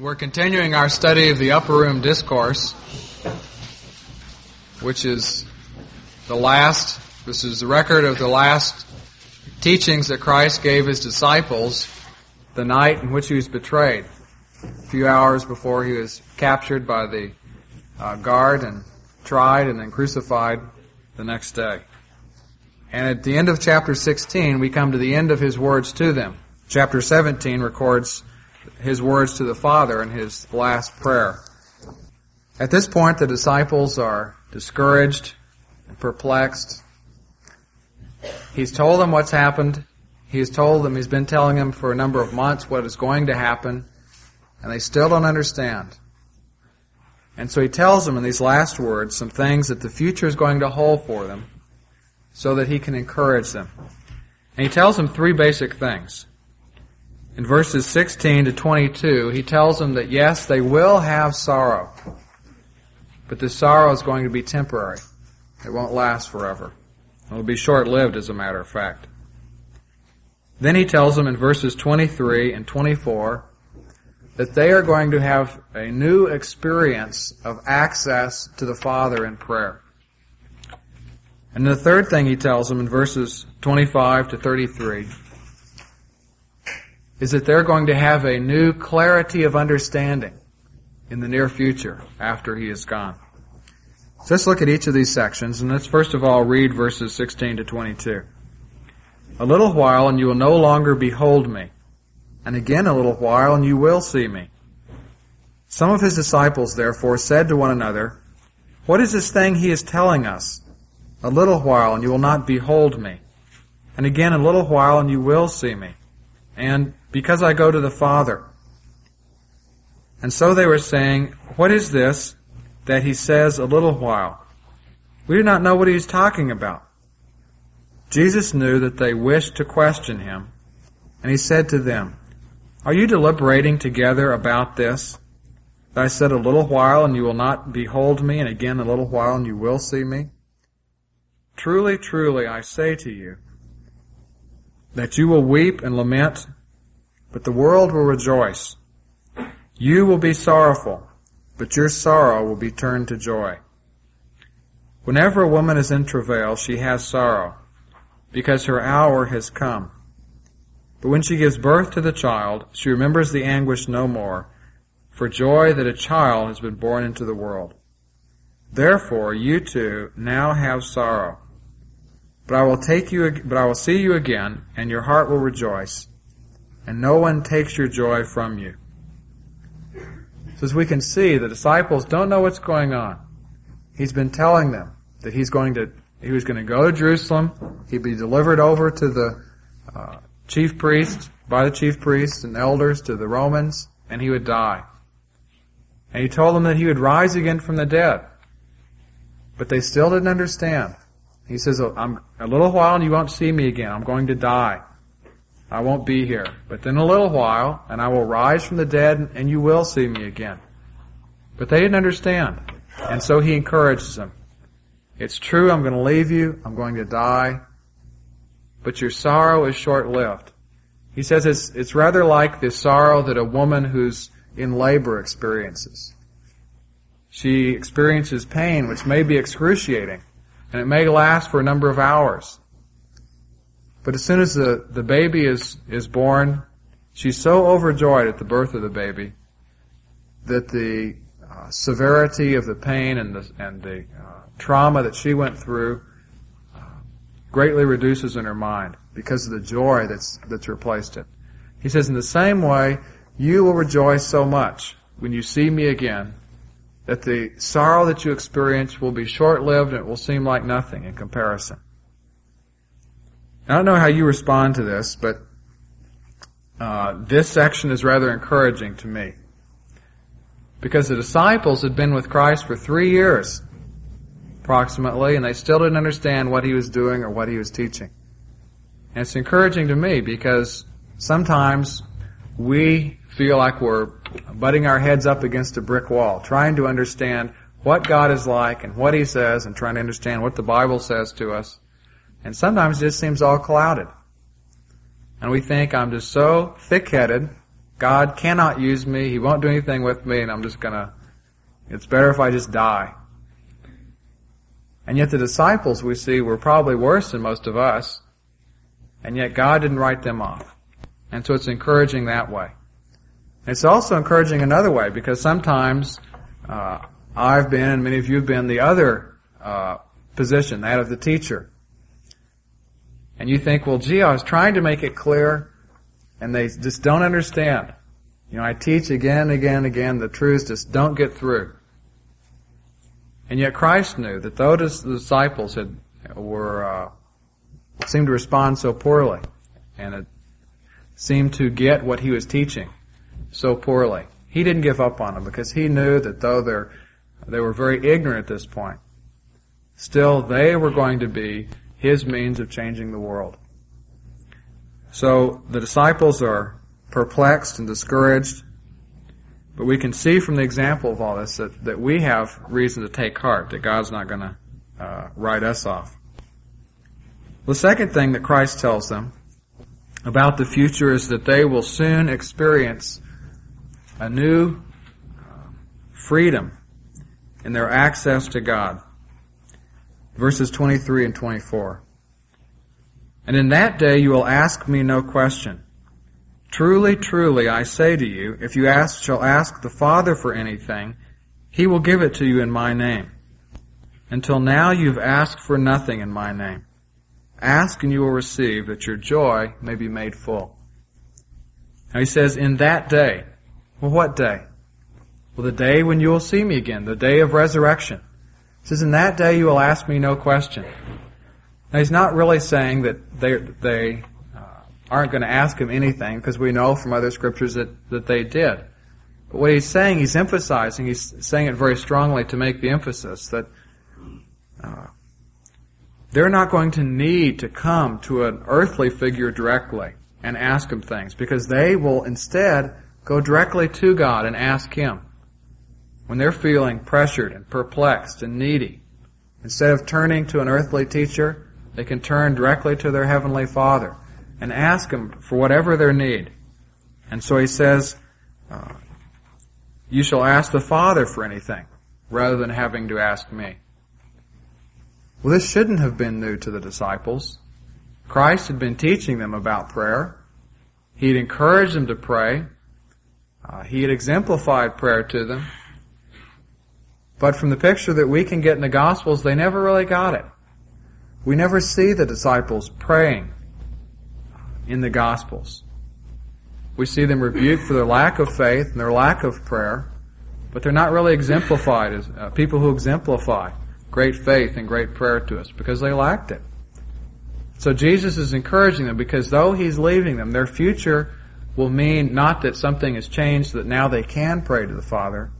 We're continuing our study of the Upper Room Discourse, which is the last, this is the record of the last teachings that Christ gave his disciples the night in which he was betrayed, a few hours before he was captured by the uh, guard and tried and then crucified the next day. And at the end of chapter 16, we come to the end of his words to them. Chapter 17 records his words to the Father in his last prayer. At this point, the disciples are discouraged and perplexed. He's told them what's happened. He's told them, he's been telling them for a number of months what is going to happen, and they still don't understand. And so he tells them in these last words some things that the future is going to hold for them so that he can encourage them. And he tells them three basic things. In verses 16 to 22, he tells them that yes, they will have sorrow, but the sorrow is going to be temporary. It won't last forever. It will be short-lived, as a matter of fact. Then he tells them in verses 23 and 24 that they are going to have a new experience of access to the Father in prayer. And the third thing he tells them in verses 25 to 33 is that they're going to have a new clarity of understanding in the near future after he is gone. So let's look at each of these sections, and let's first of all read verses 16 to 22. A little while, and you will no longer behold me, and again a little while, and you will see me. Some of his disciples, therefore, said to one another, What is this thing he is telling us? A little while, and you will not behold me, and again a little while, and you will see me. And because I go to the Father. And so they were saying, What is this that he says a little while? We do not know what he is talking about. Jesus knew that they wished to question him, and he said to them, Are you deliberating together about this? That I said a little while and you will not behold me, and again a little while and you will see me? Truly, truly, I say to you, that you will weep and lament, but the world will rejoice. You will be sorrowful, but your sorrow will be turned to joy. Whenever a woman is in travail, she has sorrow, because her hour has come. But when she gives birth to the child, she remembers the anguish no more, for joy that a child has been born into the world. Therefore, you too now have sorrow. But I will take you, but I will see you again, and your heart will rejoice, and no one takes your joy from you. So as we can see, the disciples don't know what's going on. He's been telling them that he's going to, he was going to go to Jerusalem, he'd be delivered over to the uh, chief priests, by the chief priests and elders to the Romans, and he would die. And he told them that he would rise again from the dead. But they still didn't understand. He says, oh, I'm a little while and you won't see me again. I'm going to die. I won't be here. But then a little while, and I will rise from the dead, and you will see me again. But they didn't understand. And so he encourages them. It's true, I'm going to leave you. I'm going to die. But your sorrow is short-lived. He says it's, it's rather like the sorrow that a woman who's in labor experiences. She experiences pain, which may be excruciating, and it may last for a number of hours. But as soon as the, the baby is, is born, she's so overjoyed at the birth of the baby that the uh, severity of the pain and the, and the uh, trauma that she went through uh, greatly reduces in her mind because of the joy that's, that's replaced it. He says, in the same way, you will rejoice so much when you see me again that the sorrow that you experience will be short-lived and it will seem like nothing in comparison. I don't know how you respond to this, but uh, this section is rather encouraging to me. Because the disciples had been with Christ for three years, approximately, and they still didn't understand what he was doing or what he was teaching. And it's encouraging to me because sometimes we feel like we're butting our heads up against a brick wall, trying to understand what God is like and what He says and trying to understand what the Bible says to us. And sometimes it just seems all clouded. And we think I'm just so thick-headed God cannot use me. He won't do anything with me and I'm just gonna, it's better if I just die. And yet the disciples we see were probably worse than most of us. And yet God didn't write them off. And so it's encouraging that way. It's also encouraging another way because sometimes uh, I've been and many of you have been the other uh, position, that of the teacher. And you think, well, gee, I was trying to make it clear, and they just don't understand. You know, I teach again and again and again, the truths just don't get through. And yet Christ knew that though the disciples had were uh, seemed to respond so poorly, and it seemed to get what he was teaching so poorly, he didn't give up on them because he knew that though they're they were very ignorant at this point, still they were going to be his means of changing the world. So the disciples are perplexed and discouraged, but we can see from the example of all this that, that we have reason to take heart, that God's not going to uh, write us off. The second thing that Christ tells them about the future is that they will soon experience a new uh, freedom in their access to God. Verses 23 and 24. And in that day you will ask me no question. Truly, truly, I say to you, if you ask, shall ask the Father for anything, he will give it to you in my name. Until now you've asked for nothing in my name. Ask and you will receive that your joy may be made full. Now he says, in that day. Well, what day? Well, the day when you will see me again, the day of resurrection. Says, in that day you will ask me no question. Now he's not really saying that they, they uh, aren't going to ask him anything because we know from other scriptures that, that they did. But what he's saying, he's emphasizing, he's saying it very strongly to make the emphasis that uh, they're not going to need to come to an earthly figure directly and ask him things because they will instead go directly to God and ask him when they're feeling pressured and perplexed and needy, instead of turning to an earthly teacher, they can turn directly to their Heavenly Father and ask Him for whatever their need. And so He says, uh, You shall ask the Father for anything, rather than having to ask me. Well, this shouldn't have been new to the disciples. Christ had been teaching them about prayer. He had encouraged them to pray. Uh, he had exemplified prayer to them. But from the picture that we can get in the Gospels, they never really got it. We never see the disciples praying in the Gospels. We see them rebuked for their lack of faith and their lack of prayer, but they're not really exemplified as uh, people who exemplify great faith and great prayer to us because they lacked it. So Jesus is encouraging them because though He's leaving them, their future will mean not that something has changed, that now they can pray to the Father,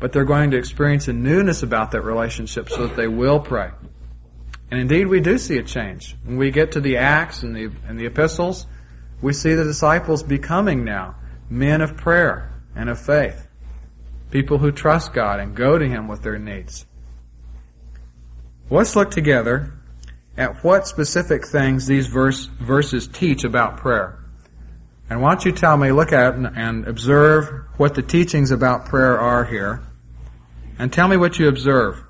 but they're going to experience a newness about that relationship so that they will pray. And indeed, we do see a change. When we get to the Acts and the, and the epistles, we see the disciples becoming now men of prayer and of faith. People who trust God and go to Him with their needs. Let's look together at what specific things these verse, verses teach about prayer. And why don't you tell me, look at and, and observe what the teachings about prayer are here and tell me what you observe.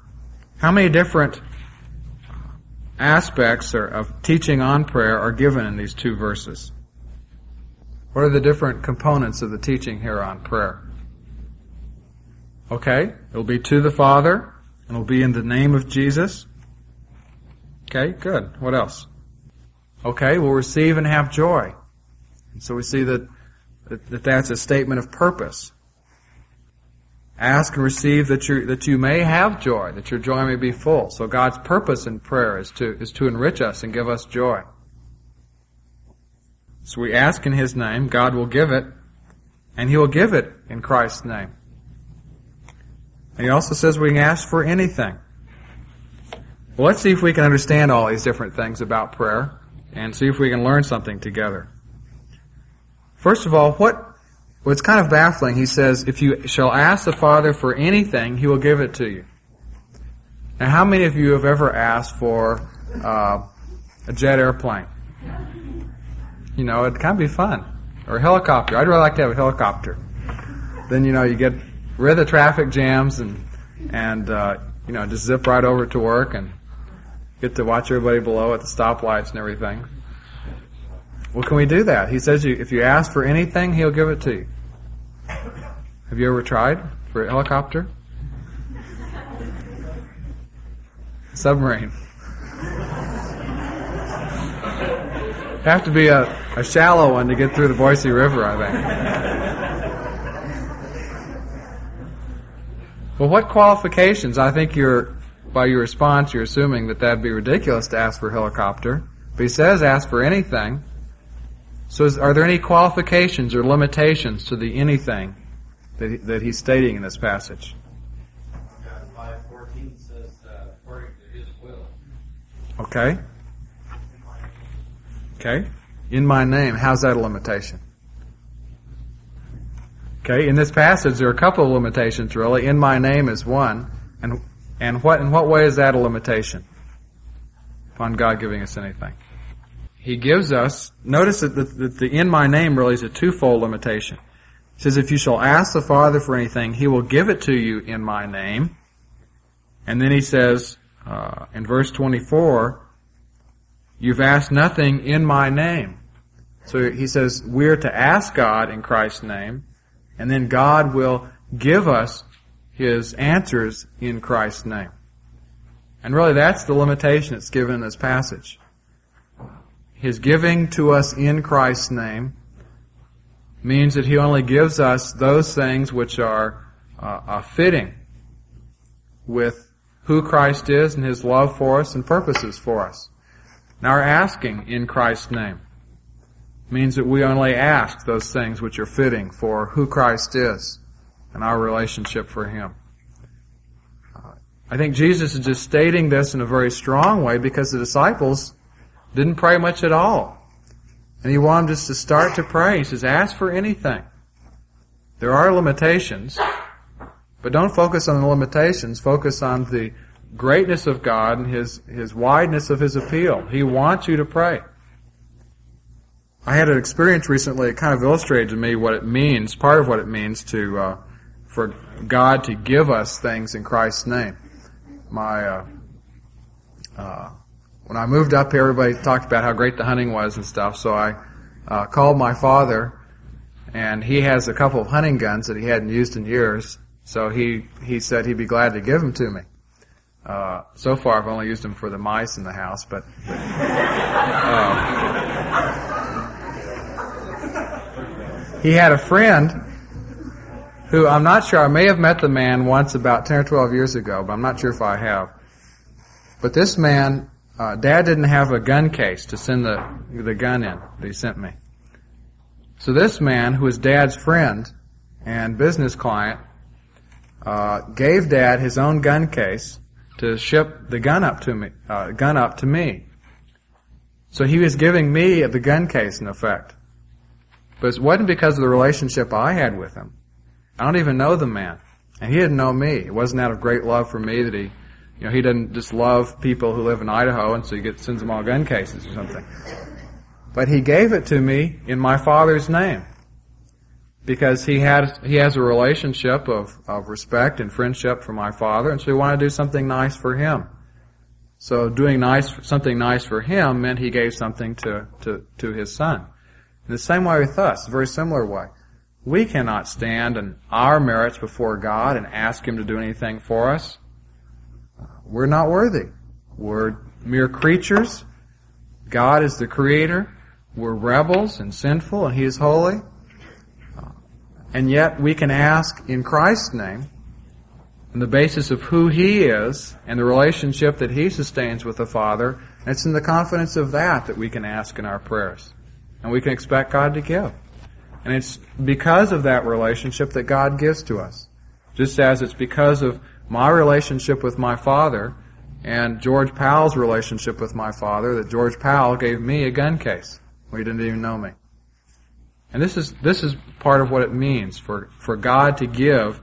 How many different aspects of teaching on prayer are given in these two verses? What are the different components of the teaching here on prayer? Okay, it'll be to the Father, and it'll be in the name of Jesus. Okay, good. What else? Okay, we'll receive and have joy. And so we see that, that, that that's a statement of purpose. Ask and receive that you, that you may have joy, that your joy may be full. So God's purpose in prayer is to, is to enrich us and give us joy. So we ask in His name, God will give it, and He will give it in Christ's name. And He also says we can ask for anything. Well, let's see if we can understand all these different things about prayer and see if we can learn something together. First of all, what well, it's kind of baffling. He says, if you shall ask the Father for anything, He will give it to you. Now, how many of you have ever asked for uh, a jet airplane? You know, it can be fun. or a helicopter. I'd really like to have a helicopter. Then you know you get rid of the traffic jams and and uh, you know just zip right over to work and get to watch everybody below at the stoplights and everything. Well, can we do that? He says you, if you ask for anything, he'll give it to you. Have you ever tried for a helicopter? Submarine. Have to be a, a shallow one to get through the Boise River, I think. well, what qualifications? I think you're, by your response, you're assuming that that'd be ridiculous to ask for a helicopter. But he says ask for anything. So is, are there any qualifications or limitations to the anything that, he, that he's stating in this passage? Five fourteen says, according to His will. Okay. Okay. In my name. How's that a limitation? Okay. In this passage, there are a couple of limitations really. In my name is one. And, and what, in what way is that a limitation? Upon God giving us anything. He gives us, notice that the, that the in my name really is a twofold limitation. He says, if you shall ask the Father for anything, He will give it to you in my name. And then He says, uh, in verse 24, you've asked nothing in my name. So he says we're to ask God in Christ's name, and then God will give us his answers in Christ's name. And really that's the limitation that's given in this passage. His giving to us in Christ's name means that he only gives us those things which are uh, fitting with who Christ is and His love for us and purposes for us. Now our asking in Christ's name means that we only ask those things which are fitting for who Christ is and our relationship for Him. I think Jesus is just stating this in a very strong way because the disciples didn't pray much at all. And he wanted us to start to pray. He says, ask for anything. There are limitations, but don't focus on the limitations. Focus on the greatness of God and His, His wideness of His appeal. He wants you to pray. I had an experience recently. It kind of illustrated to me what it means, part of what it means to, uh, for God to give us things in Christ's name. My, uh, uh, when I moved up here, everybody talked about how great the hunting was and stuff. So I uh, called my father, and he has a couple of hunting guns that he hadn't used in years. So he, he said he'd be glad to give them to me. Uh, so far I've only used them for the mice in the house, but, uh, he had a friend who I'm not sure, I may have met the man once about 10 or 12 years ago, but I'm not sure if I have. But this man, uh, dad didn't have a gun case to send the, the gun in that he sent me. So this man, who was dad's friend and business client, uh, gave Dad his own gun case to ship the gun up to me, uh, gun up to me. So he was giving me the gun case in effect. But it wasn't because of the relationship I had with him. I don't even know the man. And he didn't know me. It wasn't out of great love for me that he, you know, he doesn't just love people who live in Idaho and so he gets, sends them all gun cases or something. But he gave it to me in my father's name because he had he has a relationship of, of respect and friendship for my father, and so he wanted to do something nice for him. So doing nice something nice for him meant he gave something to, to, to his son. In the same way with us, a very similar way. We cannot stand in our merits before God and ask Him to do anything for us. We're not worthy. We're mere creatures. God is the creator. We're rebels and sinful and He is holy. Uh, and yet we can ask in Christ's name, on the basis of who He is and the relationship that He sustains with the Father, it's in the confidence of that that we can ask in our prayers. And we can expect God to give. And it's because of that relationship that God gives to us. Just as it's because of my relationship with my father and George Powell's relationship with my father that George Powell gave me a gun case. He didn't even know me. And this is, this is part of what it means for, for God to give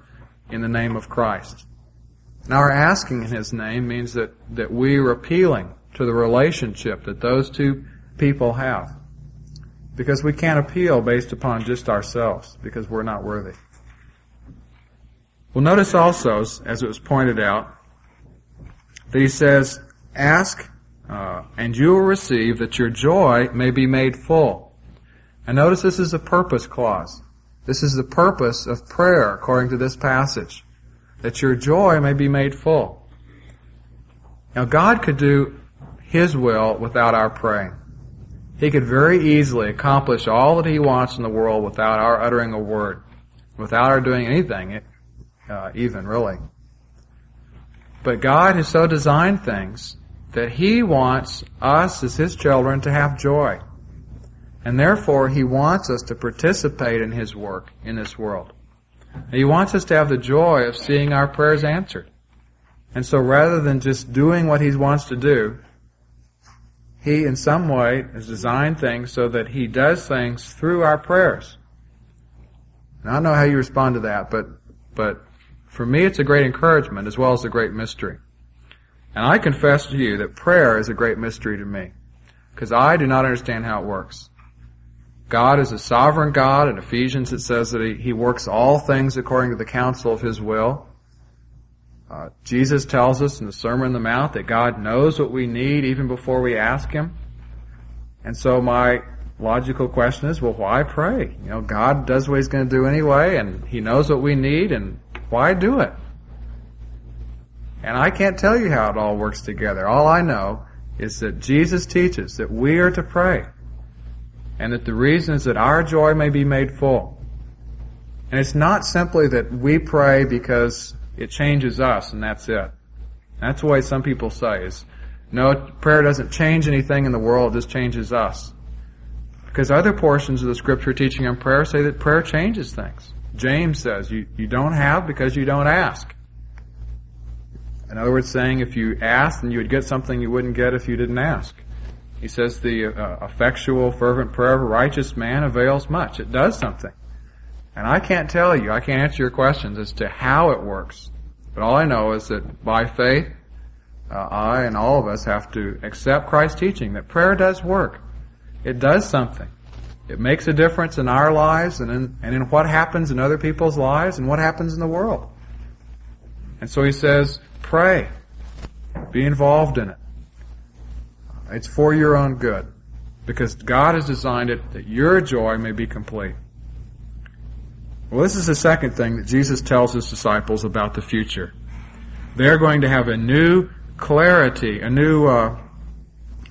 in the name of Christ. Now our asking in His name means that, that we are appealing to the relationship that those two people have. Because we can't appeal based upon just ourselves, because we're not worthy. Well, notice also, as it was pointed out, that he says, ask, uh, and you will receive that your joy may be made full. And notice this is a purpose clause. This is the purpose of prayer according to this passage. That your joy may be made full. Now God could do His will without our praying. He could very easily accomplish all that He wants in the world without our uttering a word. Without our doing anything, uh, even really. But God has so designed things that He wants us as His children to have joy. And therefore, He wants us to participate in His work in this world. He wants us to have the joy of seeing our prayers answered. And so rather than just doing what He wants to do, He in some way has designed things so that He does things through our prayers. And I don't know how you respond to that, but, but for me it's a great encouragement as well as a great mystery. And I confess to you that prayer is a great mystery to me. Because I do not understand how it works. God is a sovereign God. In Ephesians it says that he, he works all things according to the counsel of His will. Uh, Jesus tells us in the Sermon on the Mount that God knows what we need even before we ask Him. And so my logical question is, well, why pray? You know, God does what He's going to do anyway, and He knows what we need, and why do it? And I can't tell you how it all works together. All I know is that Jesus teaches that we are to pray and that the reason is that our joy may be made full. And it's not simply that we pray because it changes us and that's it. That's the way some people say is, no, prayer doesn't change anything in the world, it just changes us. Because other portions of the scripture teaching on prayer say that prayer changes things. James says, you, you don't have because you don't ask. In other words, saying if you asked, then you would get something you wouldn't get if you didn't ask. He says the uh, effectual, fervent prayer of a righteous man avails much. It does something. And I can't tell you, I can't answer your questions as to how it works. But all I know is that by faith, uh, I and all of us have to accept Christ's teaching that prayer does work. It does something. It makes a difference in our lives and in, and in what happens in other people's lives and what happens in the world. And so he says, pray. Be involved in it. It's for your own good. Because God has designed it that your joy may be complete. Well, this is the second thing that Jesus tells his disciples about the future. They're going to have a new clarity, a new uh,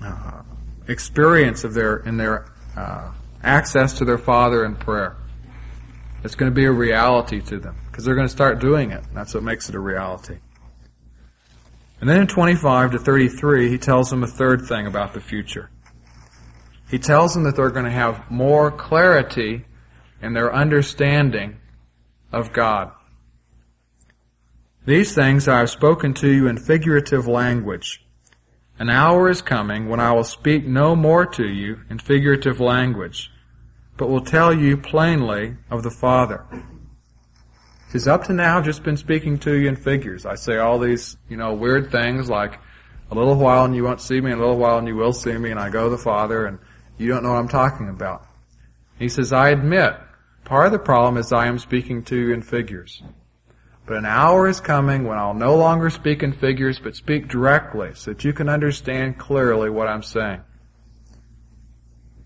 uh, experience of their in their uh, access to their Father in prayer. It's going to be a reality to them because they're going to start doing it. That's what makes it a reality. And then in 25 to 33, he tells them a third thing about the future. He tells them that they're going to have more clarity in their understanding of God. These things I have spoken to you in figurative language. An hour is coming when I will speak no more to you in figurative language, but will tell you plainly of the Father. He's up to now, just been speaking to you in figures. I say all these, you know, weird things like, a little while and you won't see me, a little while and you will see me, and I go to the Father, and you don't know what I'm talking about. He says, I admit, part of the problem is I am speaking to you in figures. But an hour is coming when I'll no longer speak in figures, but speak directly, so that you can understand clearly what I'm saying.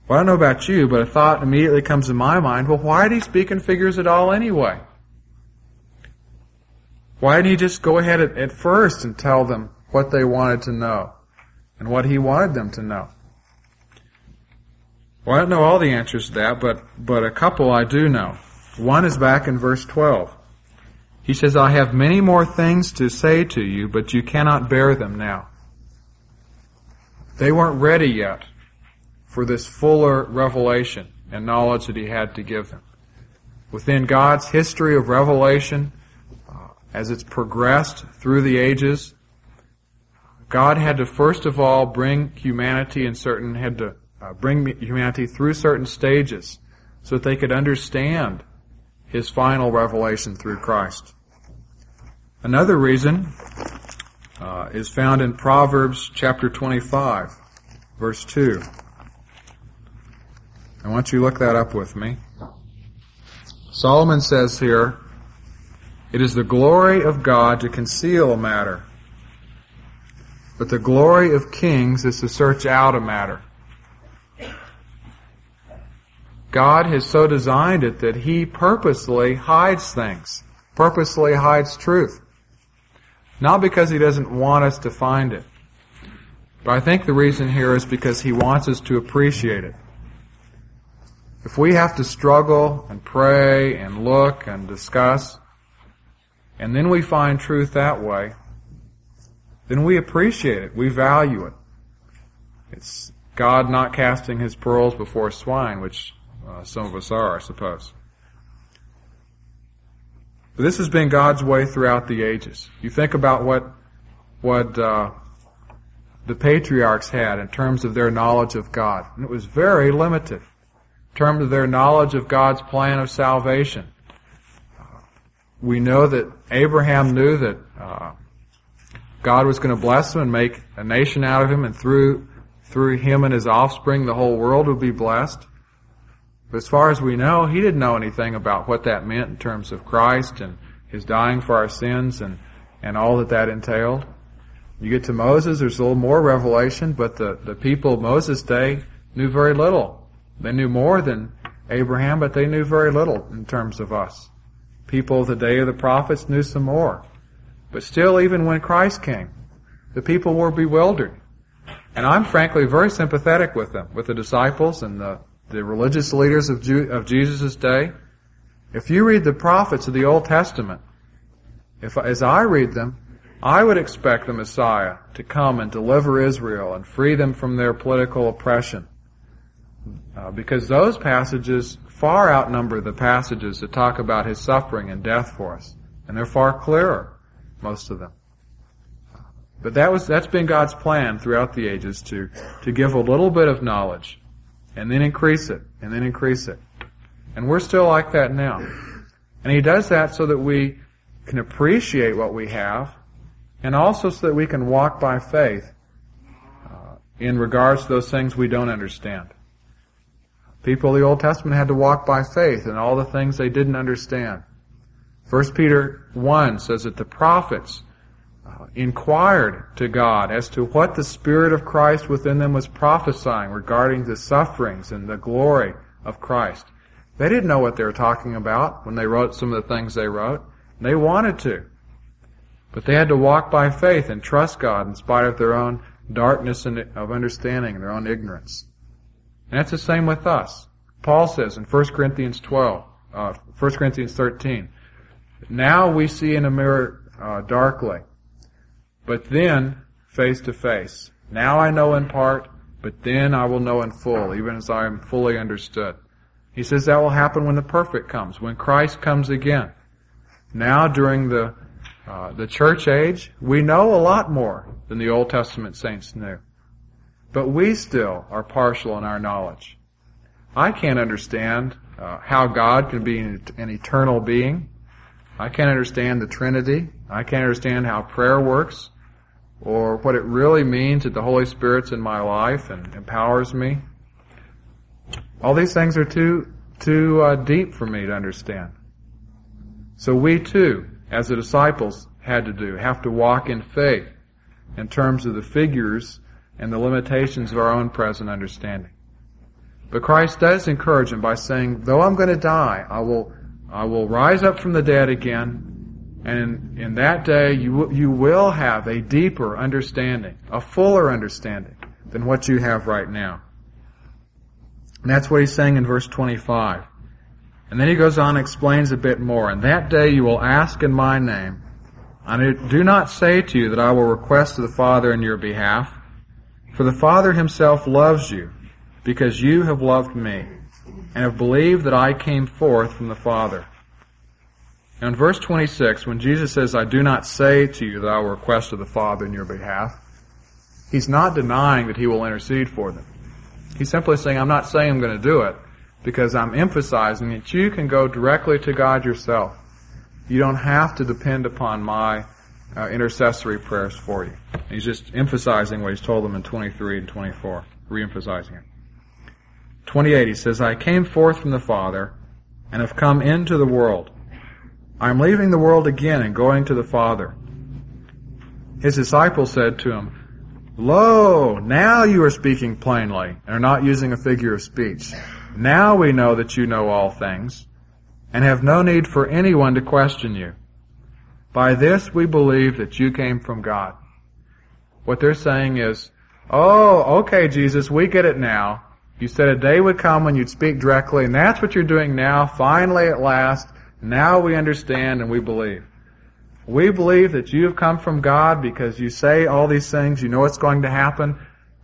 Well, I don't know about you, but a thought immediately comes to my mind, well, why did he speak in figures at all anyway? Why didn't he just go ahead at, at first and tell them what they wanted to know and what he wanted them to know? Well, I don't know all the answers to that, but, but a couple I do know. One is back in verse 12. He says, I have many more things to say to you, but you cannot bear them now. They weren't ready yet for this fuller revelation and knowledge that he had to give them. Within God's history of revelation, as it's progressed through the ages, God had to first of all bring humanity in certain, had to uh, bring humanity through certain stages so that they could understand His final revelation through Christ. Another reason uh, is found in Proverbs chapter 25, verse 2. I want you to look that up with me. Solomon says here, it is the glory of God to conceal a matter, but the glory of kings is to search out a matter. God has so designed it that He purposely hides things, purposely hides truth. Not because He doesn't want us to find it, but I think the reason here is because He wants us to appreciate it. If we have to struggle and pray and look and discuss, and then we find truth that way, then we appreciate it. We value it. It's God not casting his pearls before swine, which uh, some of us are, I suppose. But this has been God's way throughout the ages. You think about what what uh, the patriarchs had in terms of their knowledge of God, and it was very limited terms of their knowledge of God's plan of salvation. We know that Abraham knew that uh, God was going to bless him and make a nation out of him, and through through him and his offspring, the whole world would be blessed. But as far as we know, he didn't know anything about what that meant in terms of Christ and his dying for our sins and, and all that that entailed. You get to Moses, there's a little more revelation, but the, the people of Moses' day knew very little. They knew more than Abraham, but they knew very little in terms of us. People of the day of the prophets knew some more. But still, even when Christ came, the people were bewildered. And I'm frankly very sympathetic with them, with the disciples and the, the religious leaders of, Jew, of Jesus' day. If you read the prophets of the Old Testament, if as I read them, I would expect the Messiah to come and deliver Israel and free them from their political oppression. Uh, because those passages far outnumber the passages that talk about his suffering and death for us. And they're far clearer, most of them. But that was, that's been God's plan throughout the ages to, to give a little bit of knowledge and then increase it and then increase it. And we're still like that now. And He does that so that we can appreciate what we have and also so that we can walk by faith uh, in regards to those things we don't understand. People of the Old Testament had to walk by faith in all the things they didn't understand. 1 Peter 1 says that the prophets uh, inquired to God as to what the Spirit of Christ within them was prophesying regarding the sufferings and the glory of Christ. They didn't know what they were talking about when they wrote some of the things they wrote. They wanted to. But they had to walk by faith and trust God in spite of their own darkness of understanding and their own ignorance. And that's the same with us. Paul says in 1 Corinthians 12, uh, 1 Corinthians 13, now we see in a mirror uh, darkly, but then face to face. Now I know in part, but then I will know in full, even as I am fully understood. He says that will happen when the perfect comes, when Christ comes again. Now during the uh, the church age, we know a lot more than the Old Testament saints knew. But we still are partial in our knowledge. I can't understand uh, how God can be an, eternal being. I can't understand the Trinity. I can't understand how prayer works or what it really means that the Holy Spirit's in my life and empowers me. All these things are too, too uh, deep for me to understand. So we too, as the disciples had to do, have to walk in faith in terms of the figures and the limitations of our own present understanding. But Christ does encourage him by saying, though I'm going to die, I will, I will rise up from the dead again and in that day, you, you will have a deeper understanding, a fuller understanding than what you have right now. And that's what he's saying in verse 25. And then he goes on and explains a bit more. And that day you will ask in my name. I do not say to you that I will request to the Father in your behalf, for the Father himself loves you, because you have loved me, and have believed that I came forth from the Father. Now in verse 26, when Jesus says, I do not say to you that I will request of the Father in your behalf, he's not denying that he will intercede for them. He's simply saying, I'm not saying I'm going to do it, because I'm emphasizing that you can go directly to God yourself. You don't have to depend upon my uh, intercessory prayers for you. he's just emphasizing what he's told them in 23 and 24, re-emphasizing it. 28, he says, I came forth from the Father and have come into the world. I am leaving the world again and going to the Father. His disciples said to him, Lo, now you are speaking plainly and are not using a figure of speech. Now we know that you know all things and have no need for anyone to question you. By this we believe that you came from God. What they're saying is, oh, okay, Jesus, we get it now. You said a day would come when you'd speak directly, and that's what you're doing now, finally at last. Now we understand and we believe. We believe that you have come from God because you say all these things, you know what's going to happen,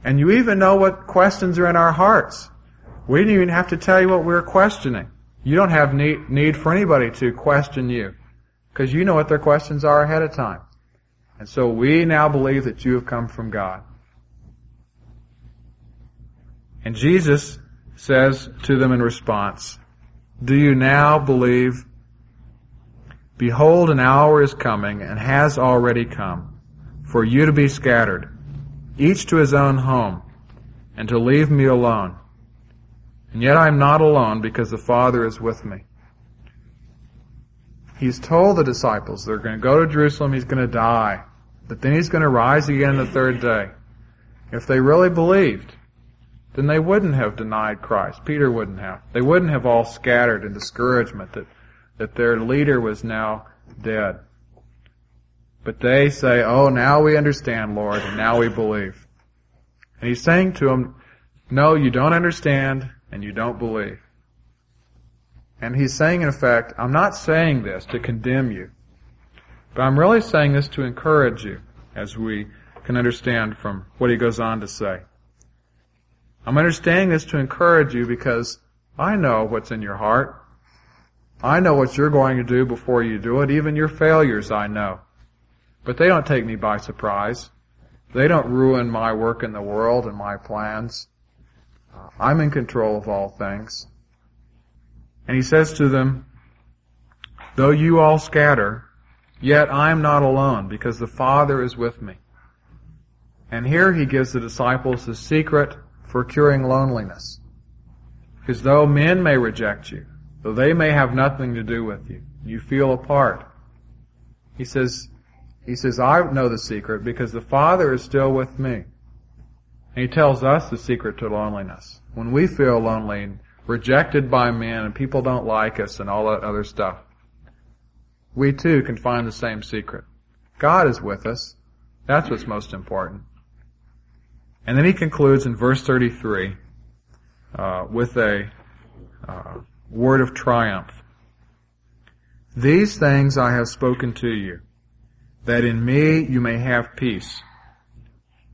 and you even know what questions are in our hearts. We didn't even have to tell you what we were questioning. You don't have need, need for anybody to question you because you know what their questions are ahead of time. And so we now believe that you have come from God. And Jesus says to them in response, Do you now believe? Behold, an hour is coming and has already come for you to be scattered, each to his own home, and to leave me alone. And yet I am not alone because the Father is with me. He's told the disciples they're going to go to Jerusalem, he's going to die, but then he's going to rise again the third day. If they really believed, then they wouldn't have denied Christ. Peter wouldn't have. They wouldn't have all scattered in discouragement that, that their leader was now dead. But they say, oh, now we understand, Lord, and now we believe. And he's saying to them, no, you don't understand, and you don't believe. And he's saying, in effect, I'm not saying this to condemn you, but I'm really saying this to encourage you, as we can understand from what he goes on to say. I'm understanding this to encourage you because I know what's in your heart. I know what you're going to do before you do it. Even your failures I know. But they don't take me by surprise. They don't ruin my work in the world and my plans. Uh, I'm in control of all things. And he says to them, Though you all scatter, yet I am not alone, because the Father is with me. And here he gives the disciples the secret for curing loneliness. Because though men may reject you, though they may have nothing to do with you, you feel apart. He says, he says, I know the secret because the Father is still with me. And he tells us the secret to loneliness. When we feel lonely rejected by men and people don't like us and all that other stuff, we too can find the same secret. God is with us. That's what's most important. And then he concludes in verse 33 uh, with a uh, word of triumph. These things I have spoken to you, that in me you may have peace.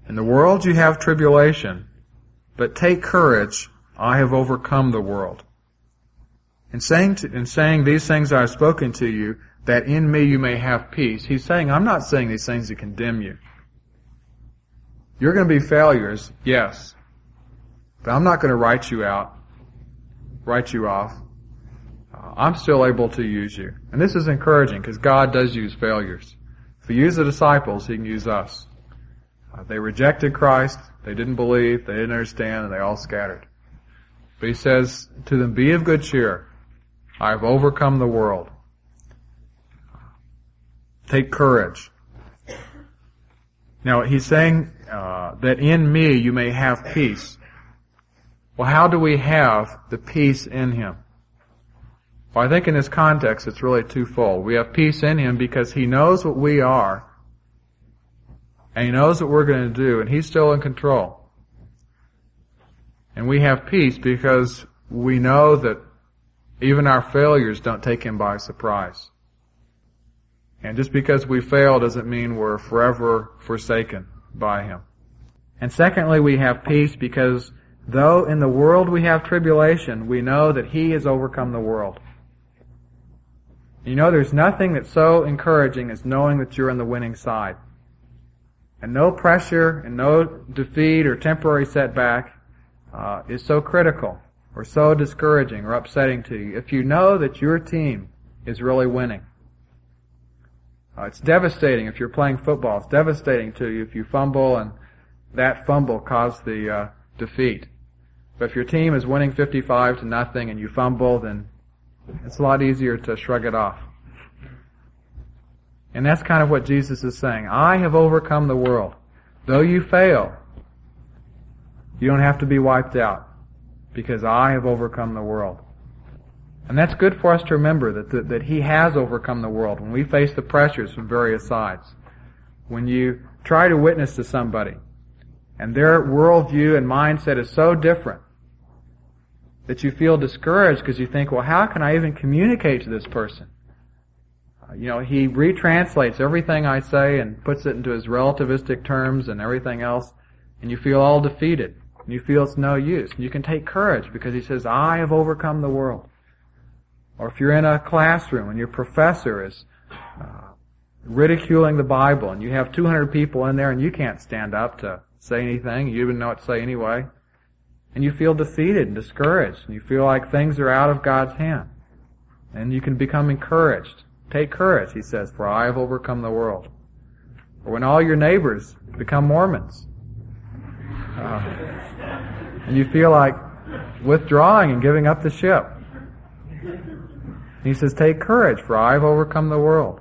In the world you have tribulation, but take courage, I have overcome the world. In saying, to, in saying these things I have spoken to you, that in me you may have peace, he's saying, I'm not saying these things to condemn you. You're going to be failures, yes. But I'm not going to write you out, write you off. Uh, I'm still able to use you. And this is encouraging because God does use failures. If He used the disciples, He can use us. Uh, they rejected Christ. They didn't believe. They didn't understand, and they all scattered. But he says to them, "Be of good cheer. I have overcome the world. Take courage." Now he's saying uh, that in me you may have peace. Well, how do we have the peace in him? Well, I think in this context it's really twofold. We have peace in him because he knows what we are and He knows what we're going to do, and He's still in control. And we have peace because we know that even our failures don't take Him by surprise. And just because we fail doesn't mean we're forever forsaken by Him. And secondly, we have peace because though in the world we have tribulation, we know that He has overcome the world. You know, there's nothing that's so encouraging as knowing that you're on the winning side. And no pressure and no defeat or temporary setback uh, is so critical or so discouraging or upsetting to you if you know that your team is really winning. Uh, it's devastating if you're playing football. It's devastating to you if you fumble and that fumble caused the uh, defeat. But if your team is winning 55 to nothing and you fumble, then it's a lot easier to shrug it off. And that's kind of what Jesus is saying. I have overcome the world. Though you fail, you don't have to be wiped out because I have overcome the world. And that's good for us to remember that, that, that He has overcome the world when we face the pressures from various sides. When you try to witness to somebody and their worldview and mindset is so different that you feel discouraged because you think, well, how can I even communicate to this person? Uh, you know, he retranslates everything I say and puts it into his relativistic terms and everything else, and you feel all defeated. And you feel it's no use. And you can take courage because he says, I have overcome the world. Or if you're in a classroom and your professor is uh, ridiculing the Bible and you have 200 people in there and you can't stand up to say anything, you even know what to say anyway, and you feel defeated and discouraged, and you feel like things are out of God's hand. And you can become encouraged. Take courage, he says, for I have overcome the world. Or when all your neighbors become Mormons, uh, and you feel like withdrawing and giving up the ship. He says, take courage, for I have overcome the world.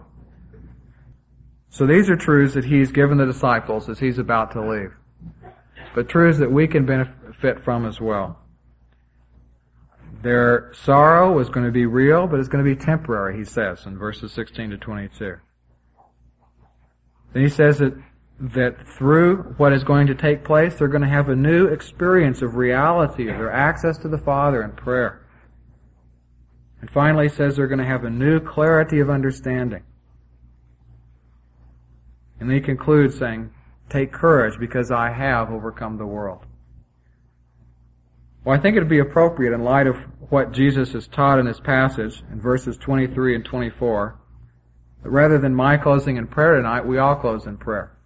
So these are truths that he's given the disciples as he's about to leave. But truths that we can benefit from as well. Their sorrow was going to be real, but it's going to be temporary, he says in verses 16 to 22. Then he says that, that through what is going to take place, they're going to have a new experience of reality, of their access to the Father in prayer. And finally he says they're going to have a new clarity of understanding. And then he concludes saying, take courage because I have overcome the world. Well, I think it would be appropriate in light of what Jesus has taught in this passage in verses 23 and 24 that rather than my closing in prayer tonight, we all close in prayer.